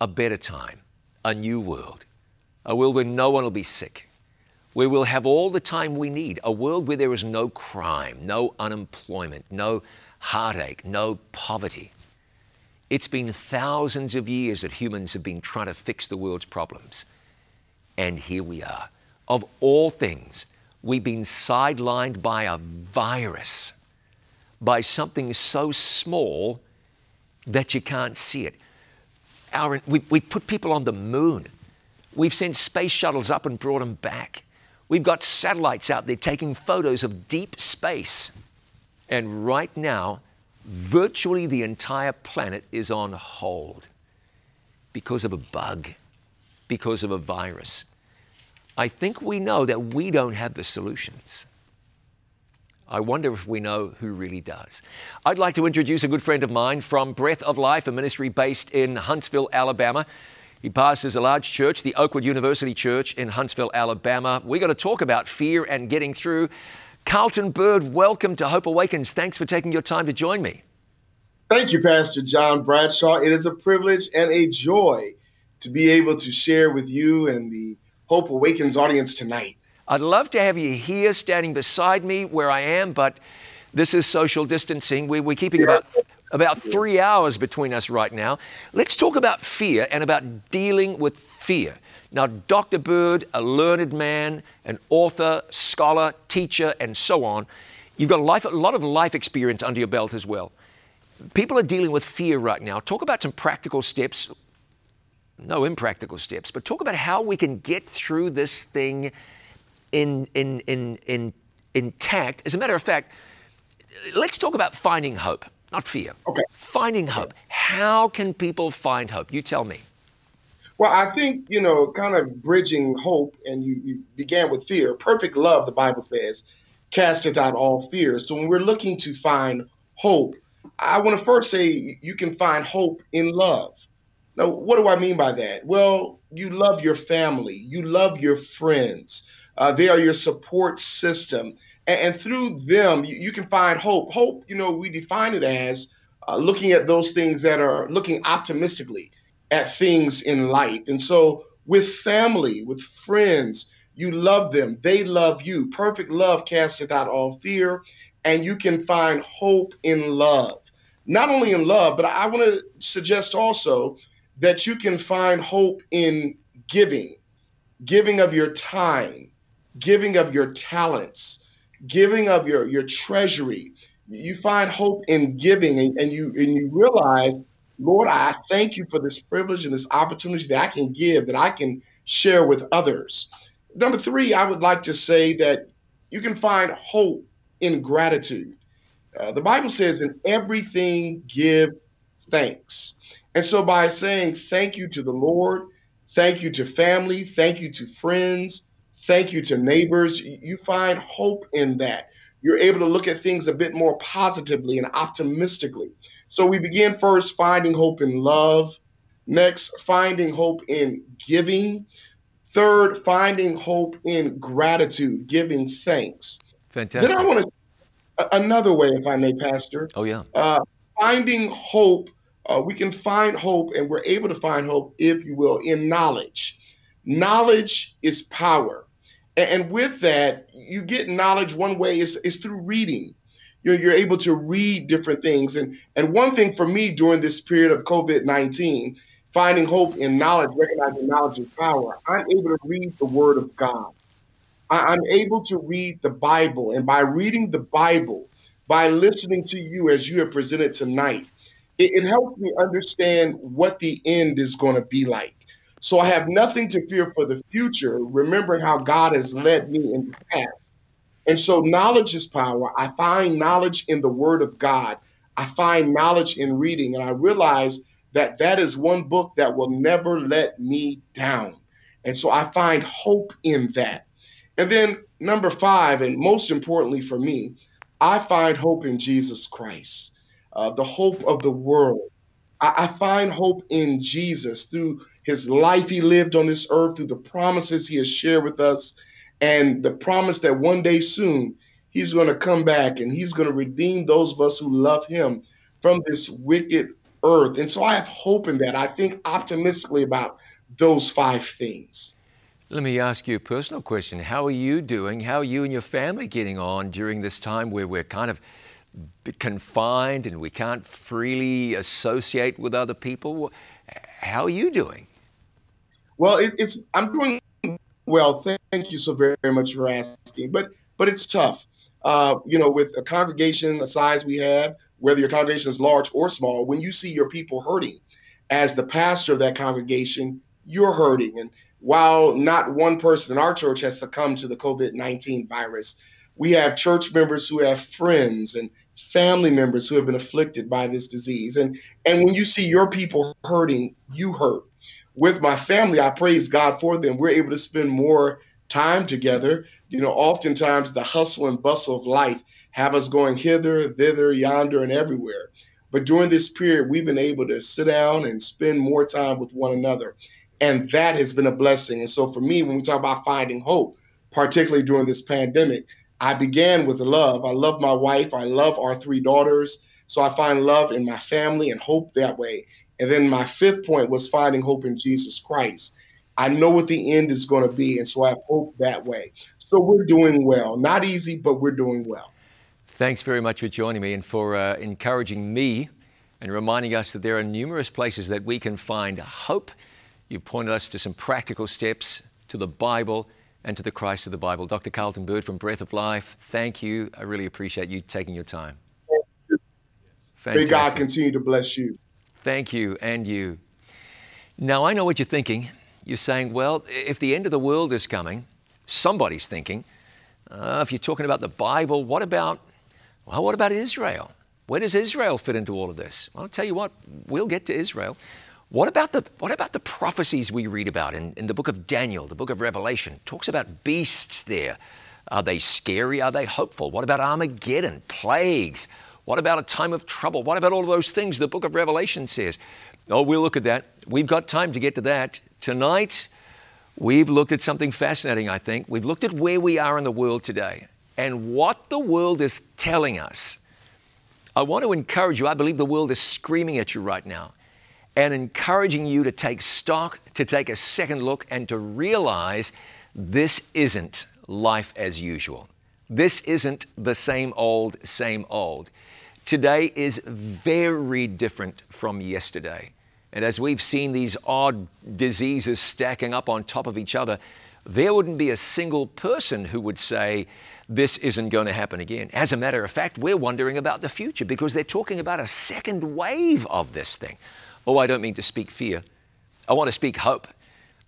A better time, a new world, a world where no one will be sick, where we'll have all the time we need, a world where there is no crime, no unemployment, no heartache, no poverty. It's been thousands of years that humans have been trying to fix the world's problems. And here we are. Of all things, we've been sidelined by a virus, by something so small that you can't see it. Our, we, we put people on the moon. We've sent space shuttles up and brought them back. We've got satellites out there taking photos of deep space. And right now, virtually the entire planet is on hold because of a bug because of a virus. I think we know that we don't have the solutions. I wonder if we know who really does. I'd like to introduce a good friend of mine from Breath of Life, a ministry based in Huntsville, Alabama. He pastors a large church, the Oakwood University Church in Huntsville, Alabama. We're going to talk about fear and getting through. Carlton Byrd, welcome to Hope Awakens. Thanks for taking your time to join me. Thank you, Pastor John Bradshaw. It is a privilege and a joy to be able to share with you and the Hope Awakens audience tonight. I'd love to have you here standing beside me where I am, but this is social distancing. We, are keeping about, about three hours between us right now. Let's talk about fear and about dealing with fear. Now, Dr. Byrd, a learned man, an author, scholar, teacher, and so on, you've got a, life, a lot of life experience under your belt as well. People are dealing with fear right now. Talk about some practical steps no impractical steps, but talk about how we can get through this thing in, in, in, in, intact. As a matter of fact, let's talk about finding hope, not fear. Okay. Finding hope. How can people find hope? You tell me. Well, I think, you know, kind of bridging hope, and you, you began with fear. Perfect love, the Bible says, casteth out all fear. So when we're looking to find hope, I want to first say you can find hope in love. Now, what do I mean by that? Well, you love your family, you love your friends, uh, they are your support system. And, and through them, you, you, can find hope. Hope, you know, we define it as uh, looking at those things that are looking optimistically at things in life. And so, with family, with friends, you love them, they love you. Perfect love casteth out all fear, and you can find hope in love. Not only in love, but I want to suggest also that you can find hope in giving, giving of your time, giving of your talents, giving of your, your treasury. You find hope in giving and, and you and you realize, Lord, I thank you for this privilege and this opportunity that I can give, that I can share with others. Number three, I would like to say that you can find hope in gratitude. Uh, the Bible says, in everything give thanks. And so by saying thank you to the Lord, thank you to family, thank you to friends, thank you to neighbors, you find hope in that. You're able to look at things a bit more positively and optimistically. So we begin first finding hope in love, next, finding hope in giving, third, finding hope in gratitude, giving thanks. Fantastic. Then I want to another way, if I may, Pastor. Oh yeah. Uh, finding hope uh, we can find hope and we're able to find hope, if you will, in knowledge. Knowledge is power. And, with that, you get knowledge one way is, is through reading. You're, you're able to read different things. And, and one thing for me during this period of COVID 19, finding hope in knowledge, recognizing knowledge is power, I'm able to read the Word of God. I, am able to read the Bible. And by reading the Bible, by listening to you as you have presented tonight, it, it helps me understand what the end is going to be like. So I have nothing to fear for the future, remembering how God has led me in the past. And so knowledge is power. I find knowledge in the Word of God. I find knowledge in reading, and I realize that that is one book that will never let me down. And so I find hope in that. And then number five, and most importantly for me, I find hope in Jesus Christ, uh, the hope of the world. I, I find hope in Jesus through his life he lived on this earth, through the promises he has shared with us, and the promise that one day soon he's going to come back and he's going to redeem those of us who love him from this wicked earth. And so I have hope in that. I think optimistically about those five things. Let me ask you a personal question. How are you doing? How are you and your family getting on during this time where we're kind of confined and we can't freely associate with other people? How are you doing? Well, it, it's I'm doing well. Thank you so very, very much for asking. But but it's tough. Uh, you know, with a congregation the size we have, whether your congregation is large or small, when you see your people hurting, as the pastor of that congregation, you're hurting. And while not one person in our church has succumbed to the COVID 19 virus, we have church members who have friends and family members who have been afflicted by this disease. And, and when you see your people hurting, you hurt. With my family, I praise God for them. We're able to spend more time together. You know, oftentimes the hustle and bustle of life have us going hither, thither, yonder, and everywhere. But during this period, we've been able to sit down and spend more time with one another. And that has been a blessing. And so for me, when we talk about finding hope, particularly during this pandemic, I began with love. I love my wife. I love our three daughters. So I find love in my family and hope that way. And then my fifth point was finding hope in Jesus Christ. I know what the end is going to be. And so I hope that way. So we're doing well. Not easy, but we're doing well. Thanks very much for joining me and for uh, encouraging me and reminding us that there are numerous places that we can find hope. You've pointed us to some practical steps to the Bible and to the Christ of the Bible. Dr. Carlton Byrd from Breath of Life, thank you. I really appreciate you taking your time. Thank you. May God continue to bless you. Thank you, and you. Now, I know what you're thinking. You're saying, well, if the end of the world is coming, somebody's thinking, uh, if you're talking about the Bible, what about well, what about Israel? Where does Israel fit into all of this? Well, I'll tell you what, we'll get to Israel. What about the, what about the prophecies we read about in, in the book of Daniel, the book of Revelation? It talks about beasts there. Are they scary? Are they hopeful? What about Armageddon, plagues? What about a time of trouble? What about all of those things the book of Revelation says? Oh, we'll look at that. We've got time to get to that. Tonight, we've looked at something fascinating, I think. We've looked at where we are in the world today and what the world is telling us. I want to encourage you. I believe the world is screaming at you right now and encouraging you to take stock, to take a second look, and to realize this isn't life as usual. This isn't the same old, same old. Today is very different from yesterday. And as we've seen these odd diseases stacking up on top of each other, there wouldn't be a single person who would say, this isn't going to happen again. As a matter of fact, we're wondering about the future because they're talking about a second wave of this thing. Oh, I don't mean to speak fear. I want to speak hope.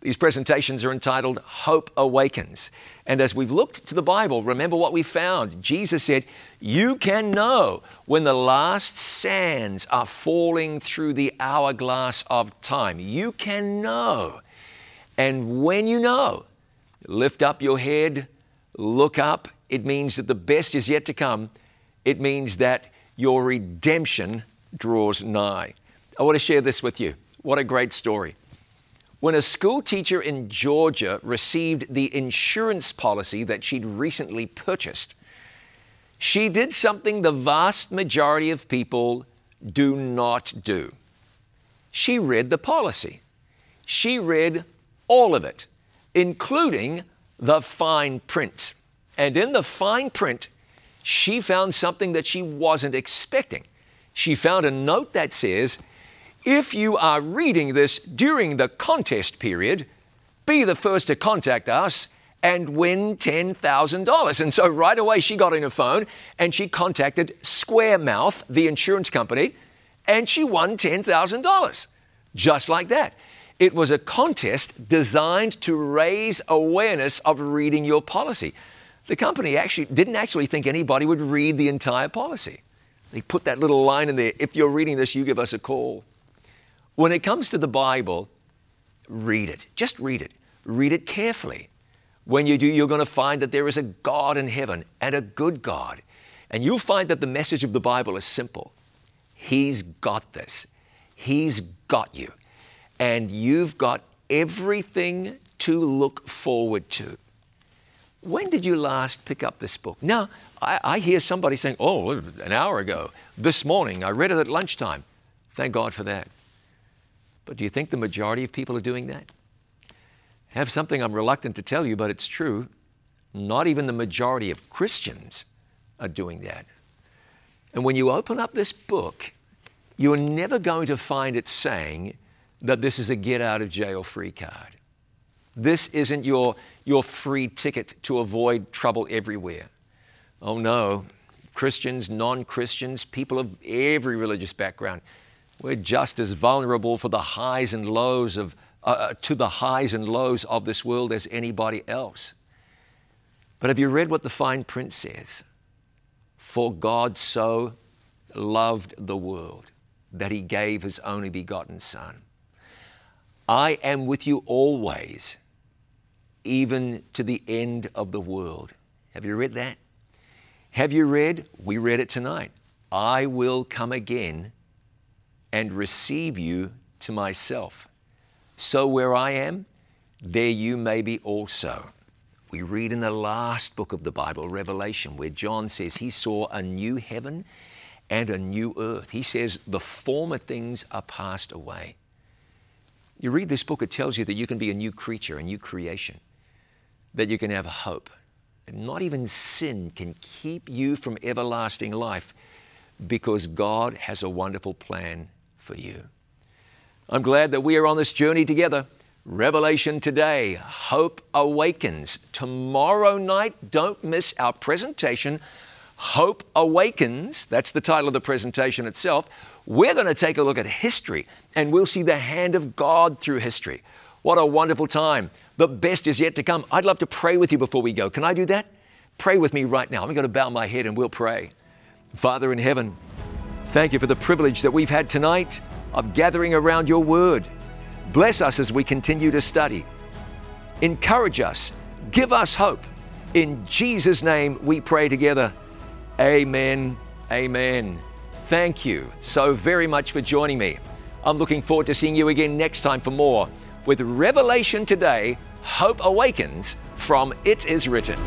These presentations are entitled Hope Awakens. And as we've looked to the Bible, remember what we found. Jesus said, You can know when the last sands are falling through the hourglass of time. You can know. And when you know, lift up your head, look up, it means that the best is yet to come. It means that your redemption draws nigh. I want to share this with you. What a great story. When a school teacher in Georgia received the insurance policy that she'd recently purchased, she did something the vast majority of people do not do. She read the policy. She read all of it, including the fine print. And in the fine print, she found something that she wasn't expecting. She found a note that says, If you are reading this during the contest period, be the first to contact us and win $10,000. And so right away she got in her phone and she contacted Squaremouth, the insurance company, and she won $10,000. Just like that. It was a contest designed to raise awareness of reading your policy. The company actually didn't actually think anybody would read the entire policy. They put that little line in there if you're reading this, you give us a call. When it comes to the Bible, read it. Just read it. Read it carefully. When you do, you're going to find that there is a God in heaven and a good God. And you'll find that the message of the Bible is simple He's got this, He's got you. And you've got everything to look forward to. When did you last pick up this book? Now, I, I, hear somebody saying, oh, an hour ago, this morning, I read it at lunchtime. Thank God for that. But do you think the majority of people are doing that? I have something I'm reluctant to tell you, but it's true. Not even the majority of Christians are doing that. And when you open up this book, you're never going to find it saying that this is a get out of jail free card. This isn't your, your free ticket to avoid trouble everywhere. Oh no, Christians, non Christians, people of every religious background, we're just as vulnerable for the highs and lows of uh, uh, to the highs and lows of this world as anybody else. But have you read what the fine print says? For God so loved the world that he gave his only begotten Son. I am with you always, even to the end of the world. Have you read that? Have you read? We read it tonight. I will come again and receive you to myself. So where I am, there you may be also. We read in the last book of the Bible, Revelation, where John says he saw a new heaven and a new earth. He says the former things are passed away. You read this book, it tells you that you can be a new creature, a new creation, that you can have hope. Not even sin can keep you from everlasting life because God has a wonderful plan for you. I'm glad that we are on this journey together. Revelation today, Hope Awakens. Tomorrow night, don't miss our presentation, Hope Awakens. That's the title of the presentation itself. We're going to take a look at history and we'll see the hand of God through history. What a wonderful time. The best is yet to come. I'd love to pray with you before we go. Can I do that? Pray with me right now. I'm going to bow my head and we'll pray. Father in heaven, thank you for the privilege that we've had tonight of gathering around your word. Bless us as we continue to study. Encourage us. Give us hope. In Jesus' name we pray together. Amen. Amen. Thank you so very much for joining me. I'm looking forward to seeing you again next time for more with Revelation Today Hope Awakens from It Is Written.